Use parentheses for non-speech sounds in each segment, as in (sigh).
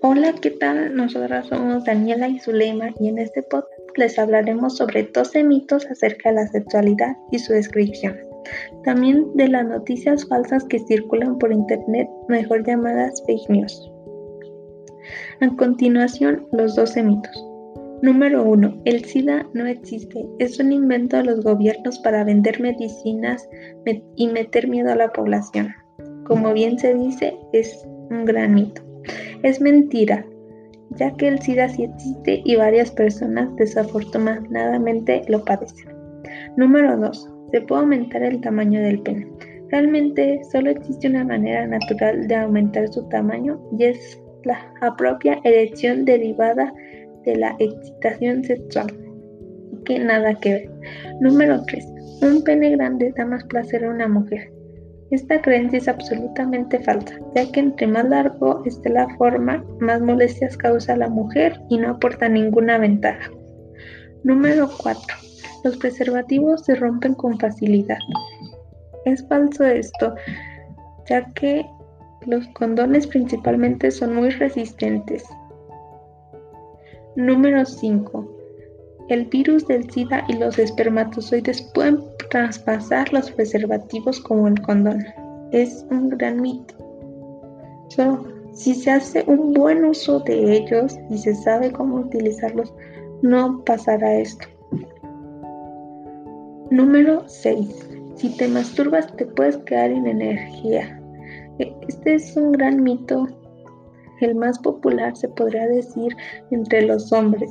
Hola, ¿qué tal? Nosotras somos Daniela y Zulema y en este podcast les hablaremos sobre 12 mitos acerca de la sexualidad y su descripción. También de las noticias falsas que circulan por internet, mejor llamadas fake news. A continuación, los 12 mitos. Número 1. El SIDA no existe. Es un invento de los gobiernos para vender medicinas y meter miedo a la población. Como bien se dice, es un gran mito. Es mentira, ya que el SIDA sí existe y varias personas desafortunadamente lo padecen. Número 2. Se puede aumentar el tamaño del pene. Realmente solo existe una manera natural de aumentar su tamaño y es la propia erección derivada de la excitación sexual. Que nada que ver. Número 3. Un pene grande da más placer a una mujer. Esta creencia es absolutamente falsa, ya que entre más largo esté la forma, más molestias causa a la mujer y no aporta ninguna ventaja. Número 4. Los preservativos se rompen con facilidad. Es falso esto, ya que los condones principalmente son muy resistentes. Número 5. El virus del SIDA y los espermatozoides pueden traspasar los preservativos como el condón. Es un gran mito. si se hace un buen uso de ellos y se sabe cómo utilizarlos, no pasará esto. Número 6. Si te masturbas te puedes quedar en energía. E, este es un gran mito, el más popular se podría decir entre los hombres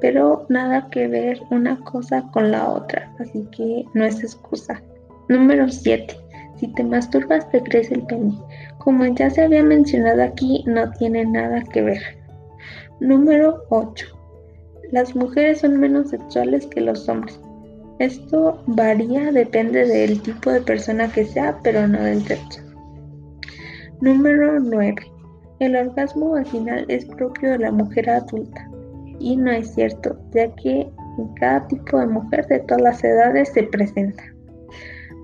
pero nada que ver una cosa con la otra, así que no es excusa. Número 7. Si te masturbas te crece el pene. Como ya se había mencionado aquí, no tiene nada que ver. Número 8. Las mujeres son menos sexuales que los hombres. Esto varía, depende del tipo de persona que sea, pero no del sexo. Número 9. El orgasmo vaginal es propio de la mujer adulta y no es cierto, ya que en cada tipo de mujer de todas las edades se presenta.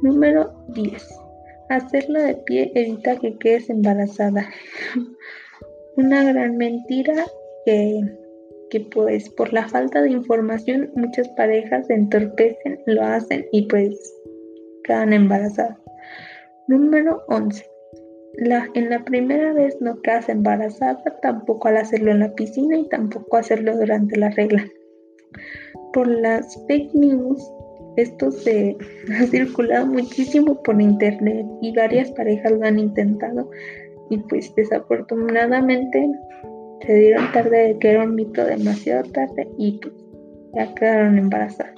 Número 10. Hacerlo de pie evita que quedes embarazada. (laughs) Una gran mentira que, que pues por la falta de información muchas parejas se entorpecen, lo hacen y pues quedan embarazadas. Número 11 en la primera vez no quedas embarazada, tampoco al hacerlo en la piscina y tampoco hacerlo durante la regla. Por las fake news, esto se (laughs) ha circulado muchísimo por internet y varias parejas lo han intentado y pues desafortunadamente se dieron tarde de que era un mito demasiado tarde y pues ya quedaron embarazadas.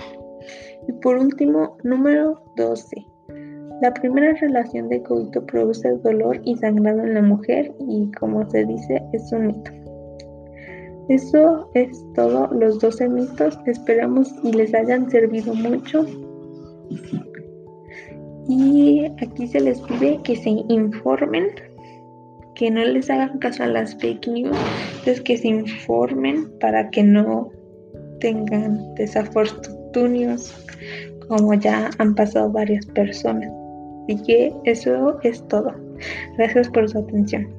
Y por último, número 12. La primera relación de coito produce dolor y sangrado en la mujer y como se dice es un mito. Eso es todo los 12 mitos. Esperamos y les hayan servido mucho. Y aquí se les pide que se informen, que no les hagan caso a las fake news, es que se informen para que no tengan desafortunios como ya han pasado varias personas. Así que eso es todo. Gracias por su atención.